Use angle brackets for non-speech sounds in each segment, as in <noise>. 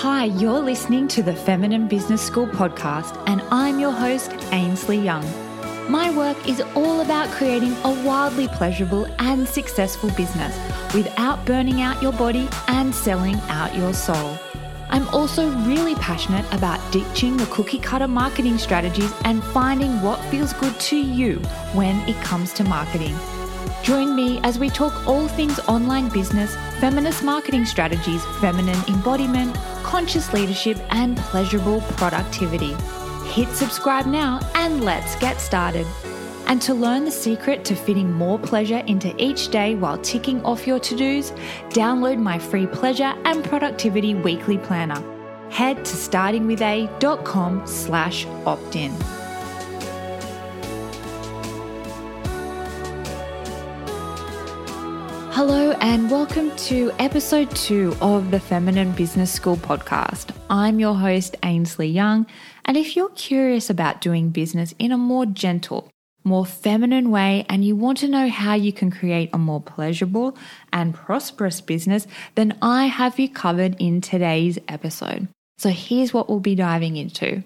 Hi, you're listening to the Feminine Business School podcast, and I'm your host, Ainsley Young. My work is all about creating a wildly pleasurable and successful business without burning out your body and selling out your soul. I'm also really passionate about ditching the cookie cutter marketing strategies and finding what feels good to you when it comes to marketing. Join me as we talk all things online business, feminist marketing strategies, feminine embodiment, conscious leadership, and pleasurable productivity. Hit subscribe now and let's get started. And to learn the secret to fitting more pleasure into each day while ticking off your to dos, download my free pleasure and productivity weekly planner. Head to startingwitha.com slash opt in. Hello, and welcome to episode two of the Feminine Business School podcast. I'm your host, Ainsley Young, and if you're curious about doing business in a more gentle, more feminine way, and you want to know how you can create a more pleasurable and prosperous business, then I have you covered in today's episode. So here's what we'll be diving into.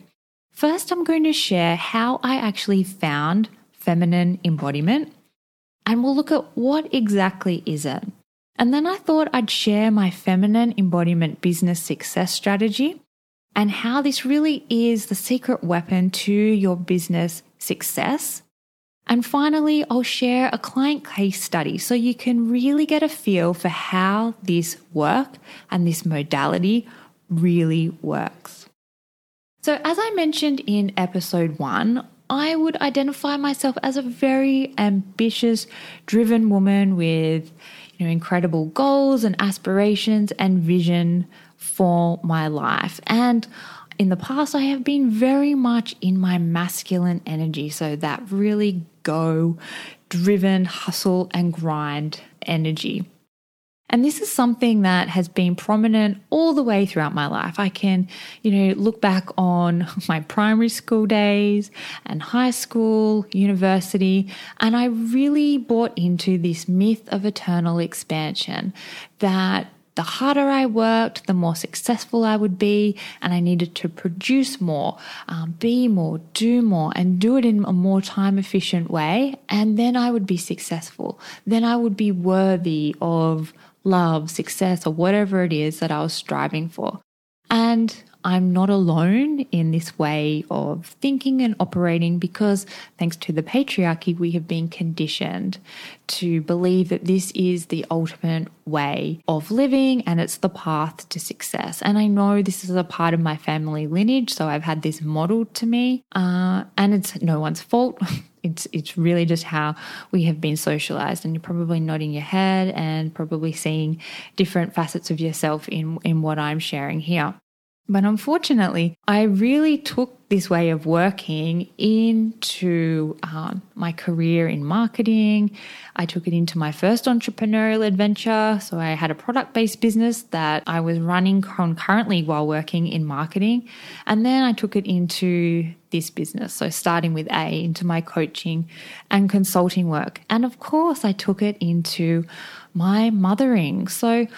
First, I'm going to share how I actually found feminine embodiment and we'll look at what exactly is it. And then I thought I'd share my feminine embodiment business success strategy and how this really is the secret weapon to your business success. And finally, I'll share a client case study so you can really get a feel for how this work and this modality really works. So, as I mentioned in episode one, I would identify myself as a very ambitious, driven woman with you know incredible goals and aspirations and vision for my life. And in the past I have been very much in my masculine energy, so that really go driven hustle and grind energy. And this is something that has been prominent all the way throughout my life. I can, you know, look back on <laughs> my primary school days and high school, university, and I really bought into this myth of eternal expansion that the harder I worked, the more successful I would be, and I needed to produce more, um, be more, do more, and do it in a more time efficient way. And then I would be successful. Then I would be worthy of love, success, or whatever it is that I was striving for. And I'm not alone in this way of thinking and operating because, thanks to the patriarchy, we have been conditioned to believe that this is the ultimate way of living and it's the path to success. And I know this is a part of my family lineage, so I've had this modeled to me, uh, and it's no one's fault. <laughs> It's it's really just how we have been socialized, and you're probably nodding your head and probably seeing different facets of yourself in in what I'm sharing here. But unfortunately, I really took this way of working into um, my career in marketing. I took it into my first entrepreneurial adventure. So I had a product based business that I was running concurrently while working in marketing. And then I took it into this business. So starting with A, into my coaching and consulting work. And of course, I took it into my mothering. So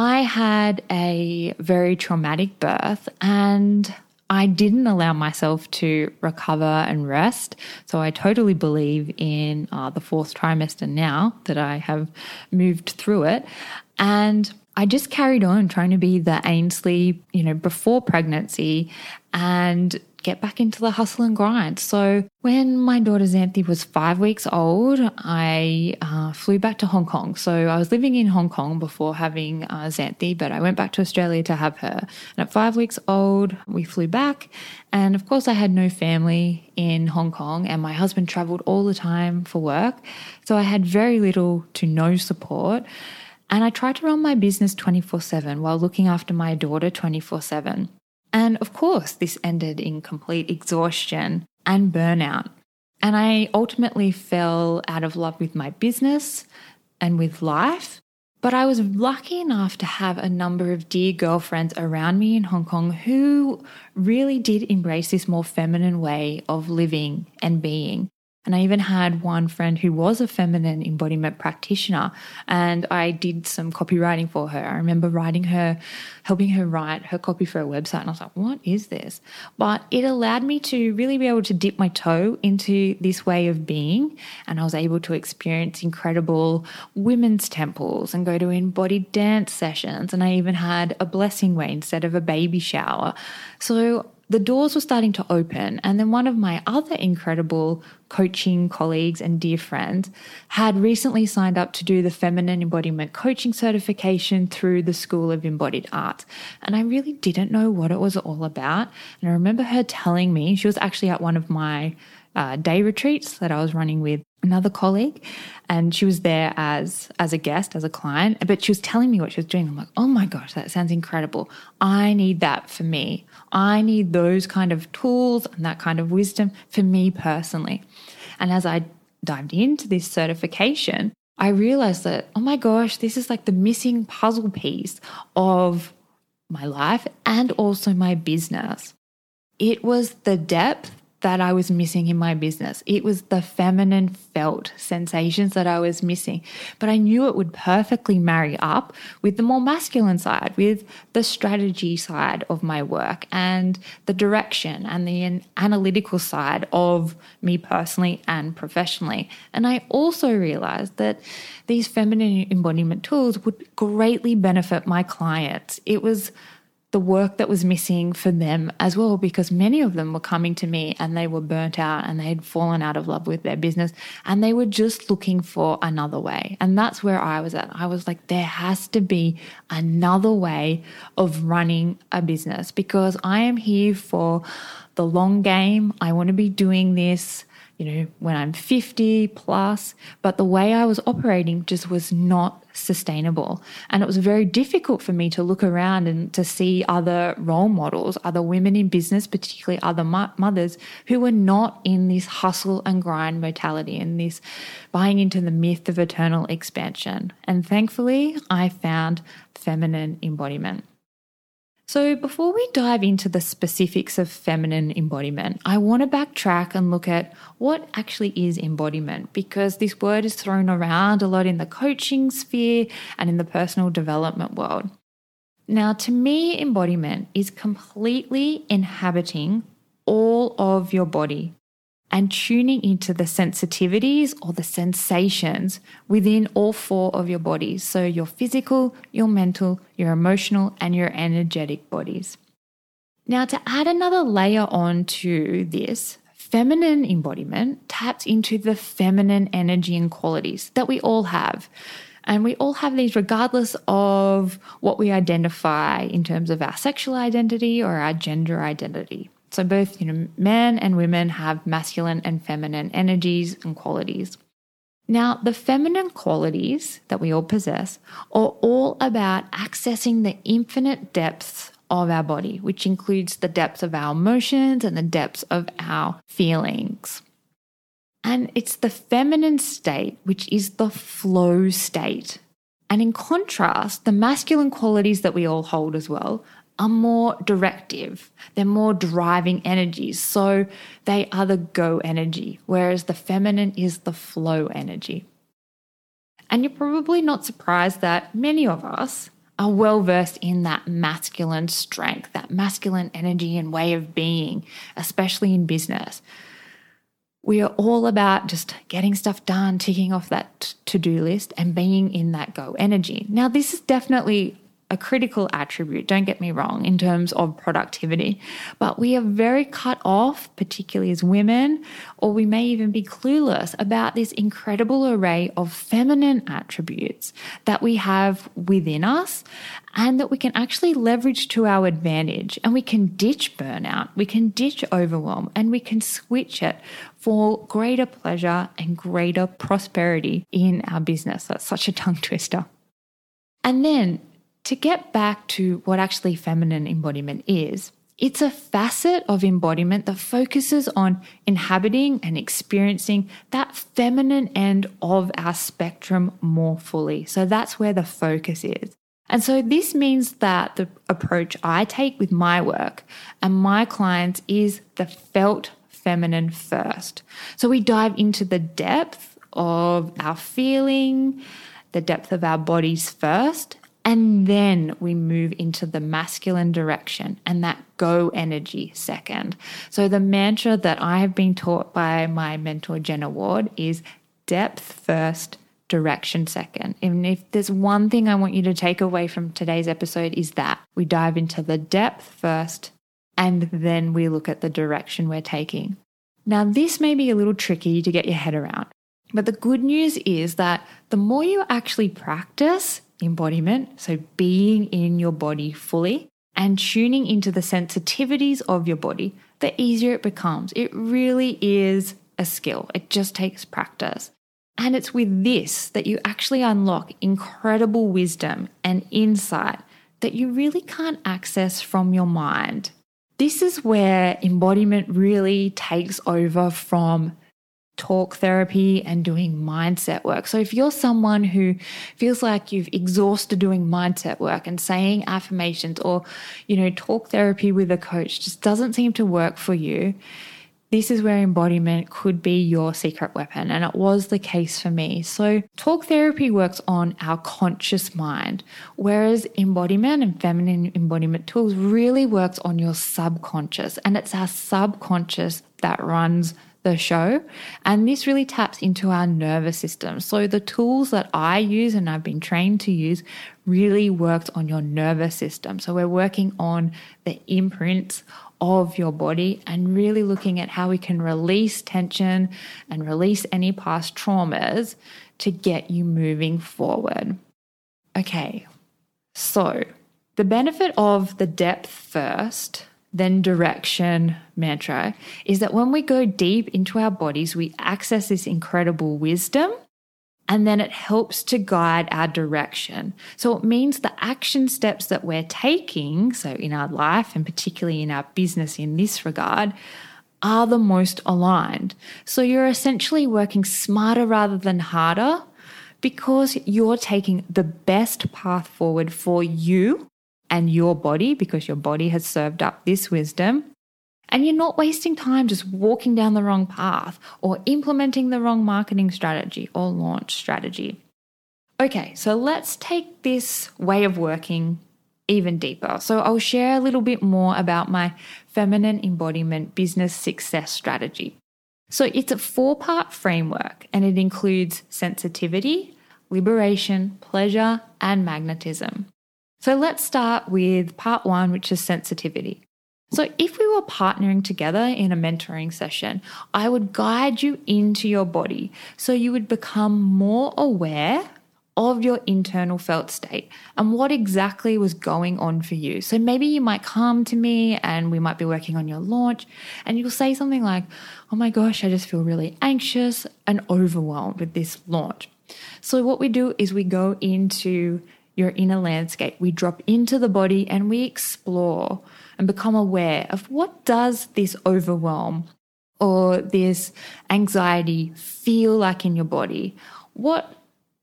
I had a very traumatic birth and I didn't allow myself to recover and rest. So I totally believe in uh, the fourth trimester now that I have moved through it. And I just carried on trying to be the Ainsley, you know, before pregnancy and get back into the hustle and grind. So when my daughter Xanthi was five weeks old, I uh, flew back to Hong Kong. So I was living in Hong Kong before having uh, Xanthi, but I went back to Australia to have her. And at five weeks old, we flew back. And of course, I had no family in Hong Kong, and my husband traveled all the time for work. So I had very little to no support. And I tried to run my business 24 7 while looking after my daughter 24 7. And of course, this ended in complete exhaustion and burnout. And I ultimately fell out of love with my business and with life. But I was lucky enough to have a number of dear girlfriends around me in Hong Kong who really did embrace this more feminine way of living and being. And I even had one friend who was a feminine embodiment practitioner, and I did some copywriting for her. I remember writing her, helping her write her copy for a website, and I was like, what is this? But it allowed me to really be able to dip my toe into this way of being, and I was able to experience incredible women's temples and go to embodied dance sessions. And I even had a blessing way instead of a baby shower. So the doors were starting to open. And then one of my other incredible coaching colleagues and dear friends had recently signed up to do the feminine embodiment coaching certification through the School of Embodied Art. And I really didn't know what it was all about. And I remember her telling me, she was actually at one of my uh, day retreats that I was running with another colleague. And she was there as as a guest as a client but she was telling me what she was doing. I'm like oh my gosh that sounds incredible. I need that for me. I need those kind of tools and that kind of wisdom for me personally. And as i dived into this certification i realized that oh my gosh this is like the missing puzzle piece of my life and also my business. It was the depth that I was missing in my business. It was the feminine felt sensations that I was missing. But I knew it would perfectly marry up with the more masculine side, with the strategy side of my work and the direction and the analytical side of me personally and professionally. And I also realized that these feminine embodiment tools would greatly benefit my clients. It was the work that was missing for them as well, because many of them were coming to me and they were burnt out and they had fallen out of love with their business and they were just looking for another way. And that's where I was at. I was like, there has to be another way of running a business because I am here for the long game. I want to be doing this you know, when I'm 50 plus, but the way I was operating just was not sustainable. And it was very difficult for me to look around and to see other role models, other women in business, particularly other mo- mothers who were not in this hustle and grind mentality and this buying into the myth of eternal expansion. And thankfully, I found feminine embodiment. So, before we dive into the specifics of feminine embodiment, I want to backtrack and look at what actually is embodiment because this word is thrown around a lot in the coaching sphere and in the personal development world. Now, to me, embodiment is completely inhabiting all of your body and tuning into the sensitivities or the sensations within all four of your bodies. So, your physical, your mental, your emotional, and your energetic bodies. Now, to add another layer on to this, feminine embodiment taps into the feminine energy and qualities that we all have. And we all have these regardless of what we identify in terms of our sexual identity or our gender identity. So both, you know, men and women have masculine and feminine energies and qualities. Now, the feminine qualities that we all possess are all about accessing the infinite depths of our body, which includes the depths of our emotions and the depths of our feelings. And it's the feminine state, which is the flow state. And in contrast, the masculine qualities that we all hold as well are more directive. They're more driving energies. So they are the go energy, whereas the feminine is the flow energy. And you're probably not surprised that many of us are well versed in that masculine strength, that masculine energy and way of being, especially in business. We are all about just getting stuff done, ticking off that to do list, and being in that go energy. Now, this is definitely a critical attribute, don't get me wrong, in terms of productivity. But we are very cut off, particularly as women, or we may even be clueless about this incredible array of feminine attributes that we have within us and that we can actually leverage to our advantage. And we can ditch burnout, we can ditch overwhelm, and we can switch it for greater pleasure and greater prosperity in our business. That's such a tongue twister. And then to get back to what actually feminine embodiment is, it's a facet of embodiment that focuses on inhabiting and experiencing that feminine end of our spectrum more fully. So that's where the focus is. And so this means that the approach I take with my work and my clients is the felt feminine first. So we dive into the depth of our feeling, the depth of our bodies first, and then we move into the masculine direction and that go energy second. So, the mantra that I have been taught by my mentor, Jenna Ward, is depth first, direction second. And if there's one thing I want you to take away from today's episode, is that we dive into the depth first and then we look at the direction we're taking. Now, this may be a little tricky to get your head around, but the good news is that the more you actually practice embodiment, so being in your body fully and tuning into the sensitivities of your body, the easier it becomes. It really is a skill, it just takes practice. And it's with this that you actually unlock incredible wisdom and insight that you really can't access from your mind. This is where embodiment really takes over from talk therapy and doing mindset work. So if you're someone who feels like you've exhausted doing mindset work and saying affirmations or you know talk therapy with a coach just doesn't seem to work for you, this is where embodiment could be your secret weapon, and it was the case for me. So, talk therapy works on our conscious mind, whereas embodiment and feminine embodiment tools really works on your subconscious, and it's our subconscious that runs the show. And this really taps into our nervous system. So the tools that I use and I've been trained to use really works on your nervous system. So we're working on the imprints of your body and really looking at how we can release tension and release any past traumas to get you moving forward. Okay, so the benefit of the depth first, then direction mantra is that when we go deep into our bodies, we access this incredible wisdom and then it helps to guide our direction. So it means the action steps that we're taking, so in our life and particularly in our business in this regard, are the most aligned. So you're essentially working smarter rather than harder because you're taking the best path forward for you and your body because your body has served up this wisdom and you're not wasting time just walking down the wrong path or implementing the wrong marketing strategy or launch strategy. Okay, so let's take this way of working even deeper. So I'll share a little bit more about my feminine embodiment business success strategy. So it's a four part framework and it includes sensitivity, liberation, pleasure, and magnetism. So let's start with part one, which is sensitivity. So, if we were partnering together in a mentoring session, I would guide you into your body so you would become more aware of your internal felt state and what exactly was going on for you. So, maybe you might come to me and we might be working on your launch, and you'll say something like, Oh my gosh, I just feel really anxious and overwhelmed with this launch. So, what we do is we go into your inner landscape, we drop into the body and we explore and become aware of what does this overwhelm or this anxiety feel like in your body? What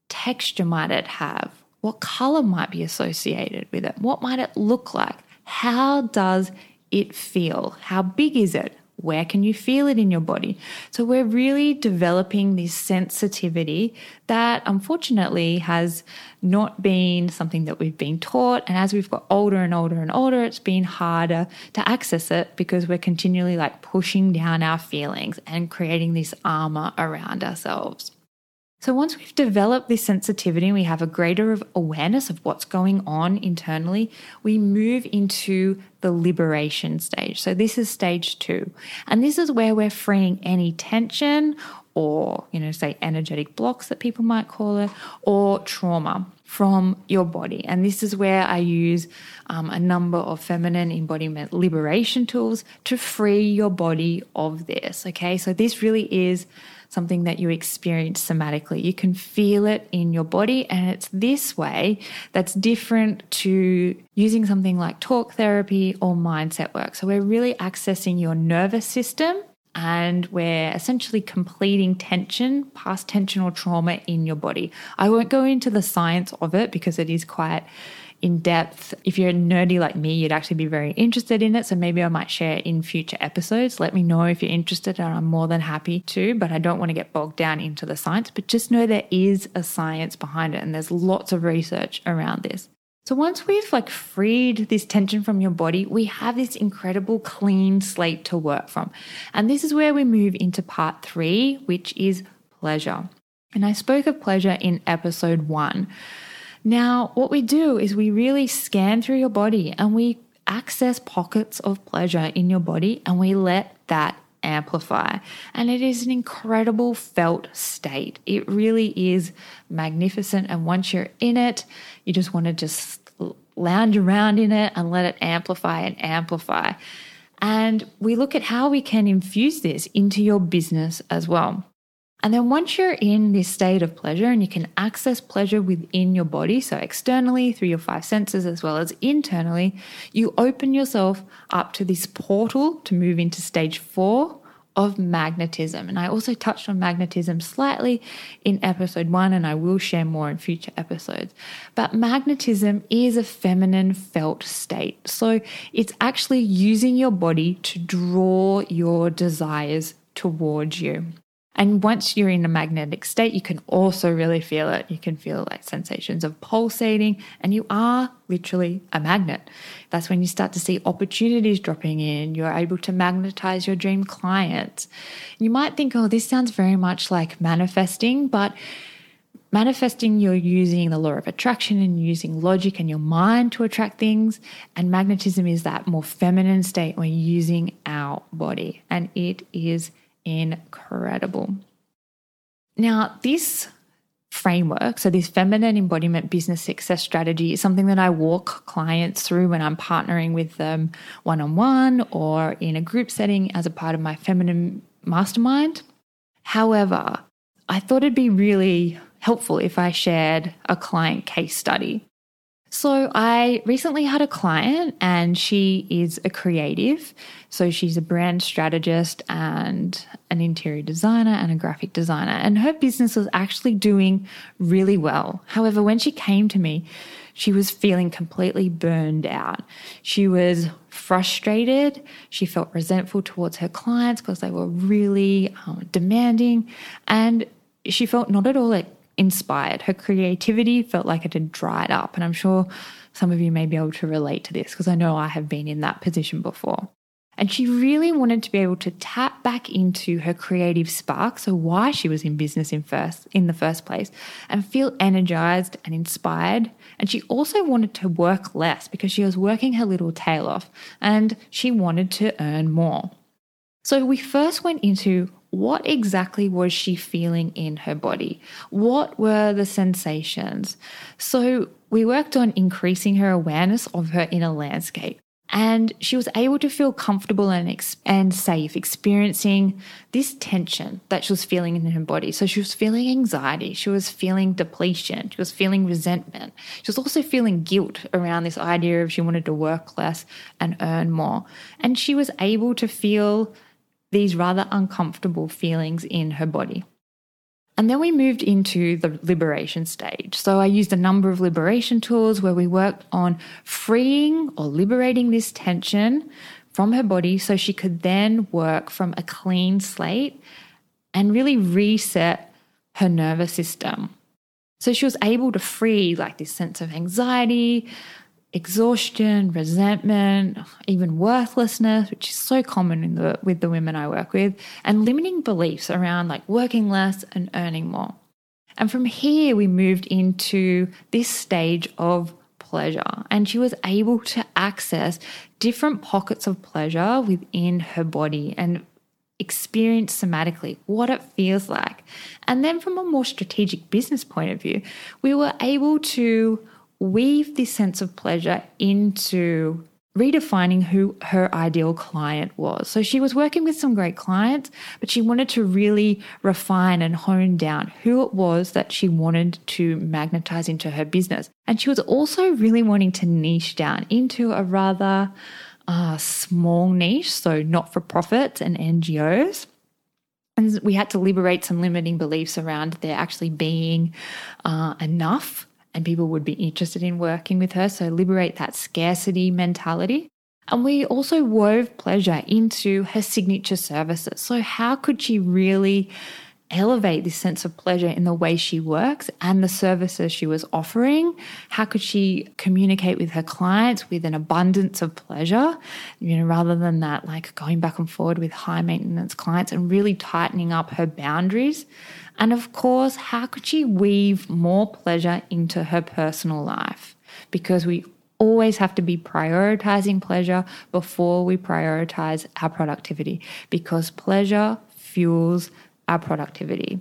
texture might it have? What color might be associated with it? What might it look like? How does it feel? How big is it? Where can you feel it in your body? So, we're really developing this sensitivity that unfortunately has not been something that we've been taught. And as we've got older and older and older, it's been harder to access it because we're continually like pushing down our feelings and creating this armor around ourselves. So, once we've developed this sensitivity we have a greater awareness of what's going on internally, we move into the liberation stage. So, this is stage two. And this is where we're freeing any tension or, you know, say energetic blocks that people might call it, or trauma from your body. And this is where I use um, a number of feminine embodiment liberation tools to free your body of this. Okay, so this really is something that you experience somatically. You can feel it in your body, and it's this way that's different to using something like talk therapy or mindset work. So, we're really accessing your nervous system and we're essentially completing tension, past tension or trauma in your body. I won't go into the science of it because it is quite in depth. If you're nerdy like me, you'd actually be very interested in it. So maybe I might share in future episodes. Let me know if you're interested, and I'm more than happy to. But I don't want to get bogged down into the science. But just know there is a science behind it, and there's lots of research around this. So once we've like freed this tension from your body, we have this incredible clean slate to work from. And this is where we move into part 3, which is pleasure. And I spoke of pleasure in episode 1. Now, what we do is we really scan through your body and we access pockets of pleasure in your body and we let that amplify. And it is an incredible felt state. It really is magnificent. And once you're in it, you just want to just lounge around in it and let it amplify and amplify. And we look at how we can infuse this into your business as well. And then once you're in this state of pleasure and you can access pleasure within your body, so externally through your five senses as well as internally, you open yourself up to this portal to move into stage four of magnetism. And I also touched on magnetism slightly in episode one, and I will share more in future episodes. But magnetism is a feminine felt state. So it's actually using your body to draw your desires towards you. And once you're in a magnetic state, you can also really feel it. You can feel like sensations of pulsating, and you are literally a magnet. That's when you start to see opportunities dropping in. You're able to magnetize your dream clients. You might think, oh, this sounds very much like manifesting, but manifesting, you're using the law of attraction and using logic and your mind to attract things. And magnetism is that more feminine state when using our body, and it is incredible. Now, this framework, so this feminine embodiment business success strategy, is something that I walk clients through when I'm partnering with them one on one or in a group setting as a part of my feminine mastermind. However, I thought it'd be really helpful if I shared a client case study. So, I recently had a client and she is a creative. So, she's a brand strategist and an interior designer and a graphic designer. And her business was actually doing really well. However, when she came to me, she was feeling completely burned out. She was frustrated. She felt resentful towards her clients because they were really um, demanding. And she felt not at all inspired. Her creativity felt like it had dried up. And I'm sure some of you may be able to relate to this because I know I have been in that position before. And she really wanted to be able to tap back into her creative spark, so why she was in business in first in the first place, and feel energized and inspired. And she also wanted to work less because she was working her little tail off and she wanted to earn more. So we first went into what exactly was she feeling in her body? What were the sensations? So we worked on increasing her awareness of her inner landscape. And she was able to feel comfortable and, ex- and safe experiencing this tension that she was feeling in her body. So she was feeling anxiety, she was feeling depletion, she was feeling resentment. She was also feeling guilt around this idea of she wanted to work less and earn more. And she was able to feel these rather uncomfortable feelings in her body. And then we moved into the liberation stage. So I used a number of liberation tools where we worked on freeing or liberating this tension from her body so she could then work from a clean slate and really reset her nervous system. So she was able to free like this sense of anxiety, exhaustion, resentment, even worthlessness, which is so common the, with the women I work with, and limiting beliefs around like working less and earning more. And from here, we moved into this stage of pleasure, and she was able to access different pockets of pleasure within her body and experience somatically what it feels like. And then, from a more strategic business point of view, we were able to weave this sense of pleasure into redefining who her ideal client was. So she was working with some great clients, but she wanted to really refine and hone down who it was that she wanted to magnetize into her business. And she was also really wanting to niche down into a rather uh, small niche, so not for profits and NGOs. And we had to liberate some limiting beliefs around there actually being uh, enough and people would be interested in working with her. So, liberate that scarcity mentality. And we also wove pleasure into her signature services. So, how could she really elevate this sense of pleasure in the way she works and the services she was offering? How could she communicate with her clients with an abundance of pleasure, you know, rather than that, like going back and forward with high maintenance clients and really tightening up her boundaries? And of course, how could she weave more pleasure into her personal life? Because we always have to be prioritizing pleasure before we prioritize our productivity because pleasure fuels our productivity.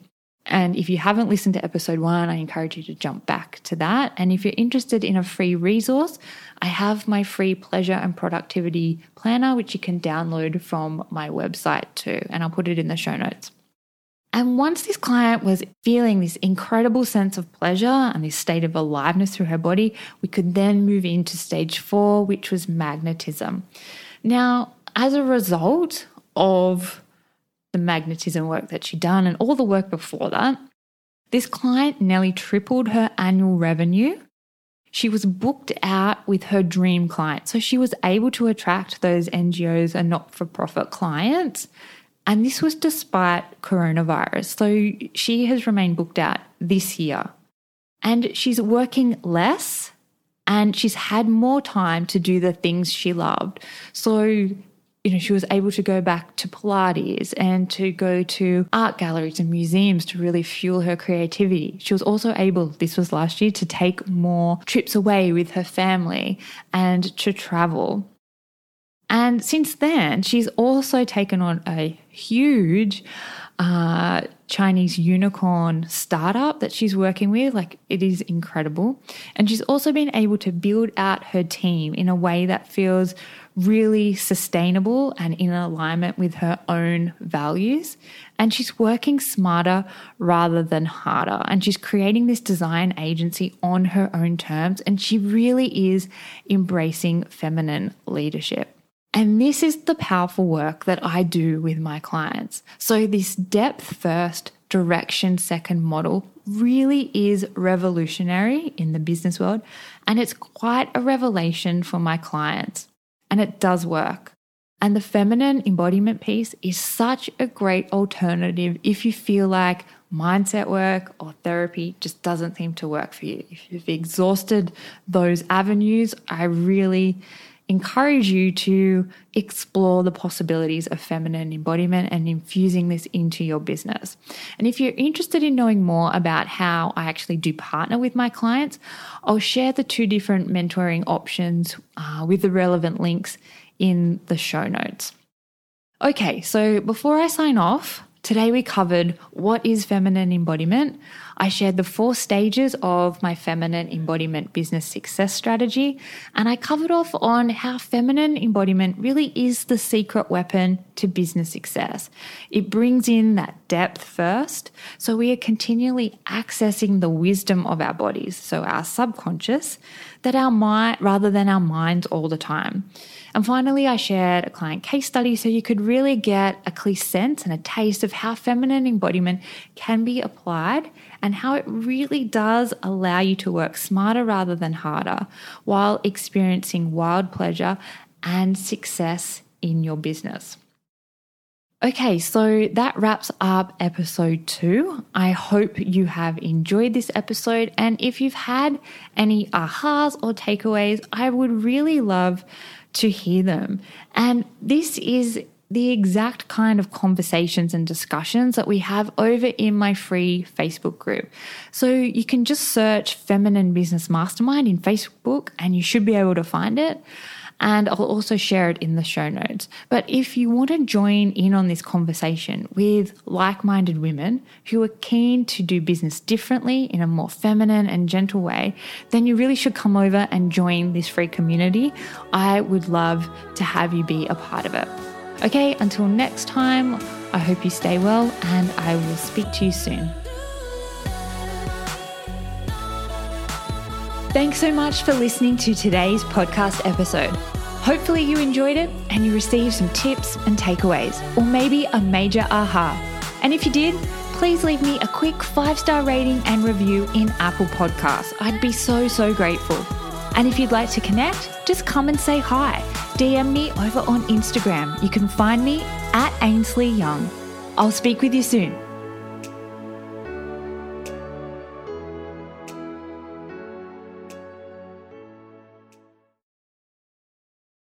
And if you haven't listened to episode one, I encourage you to jump back to that. And if you're interested in a free resource, I have my free pleasure and productivity planner, which you can download from my website too. And I'll put it in the show notes. And once this client was feeling this incredible sense of pleasure and this state of aliveness through her body, we could then move into stage four, which was magnetism. Now, as a result of the magnetism work that she'd done and all the work before that, this client nearly tripled her annual revenue. She was booked out with her dream client. So she was able to attract those NGOs and not for profit clients. And this was despite coronavirus. So she has remained booked out this year. And she's working less and she's had more time to do the things she loved. So you know, she was able to go back to Pilates and to go to art galleries and museums to really fuel her creativity. She was also able, this was last year, to take more trips away with her family and to travel. And since then, she's also taken on a huge uh, Chinese unicorn startup that she's working with. Like, it is incredible. And she's also been able to build out her team in a way that feels really sustainable and in alignment with her own values. And she's working smarter rather than harder. And she's creating this design agency on her own terms. And she really is embracing feminine leadership. And this is the powerful work that I do with my clients. So, this depth first, direction second model really is revolutionary in the business world. And it's quite a revelation for my clients and it does work. And the feminine embodiment piece is such a great alternative if you feel like mindset work or therapy just doesn't seem to work for you. If you've exhausted those avenues, I really encourage you to explore the possibilities of feminine embodiment and infusing this into your business. And if you're interested in knowing more about how I actually do partner with my clients, I'll share the two different mentoring options uh, with the relevant links in the show notes. Okay, so before I sign off, Today we covered what is feminine embodiment. I shared the four stages of my feminine embodiment business success strategy, and I covered off on how feminine embodiment really is the secret weapon to business success. It brings in that depth first, so we are continually accessing the wisdom of our bodies, so our subconscious, that our mind rather than our minds all the time. And finally, I shared a client case study so you could really get a clear sense and a taste of how feminine embodiment can be applied and how it really does allow you to work smarter rather than harder while experiencing wild pleasure and success in your business. Okay, so that wraps up episode two. I hope you have enjoyed this episode. And if you've had any ahas or takeaways, I would really love to hear them. And this is the exact kind of conversations and discussions that we have over in my free Facebook group. So you can just search Feminine Business Mastermind in Facebook and you should be able to find it and I'll also share it in the show notes. But if you want to join in on this conversation with like minded women who are keen to do business differently in a more feminine and gentle way, then you really should come over and join this free community. I would love to have you be a part of it. Okay, until next time, I hope you stay well and I will speak to you soon. Thanks so much for listening to today's podcast episode. Hopefully, you enjoyed it and you received some tips and takeaways, or maybe a major aha. And if you did, please leave me a quick five star rating and review in Apple Podcasts. I'd be so, so grateful. And if you'd like to connect, just come and say hi. DM me over on Instagram. You can find me at Ainsley Young. I'll speak with you soon.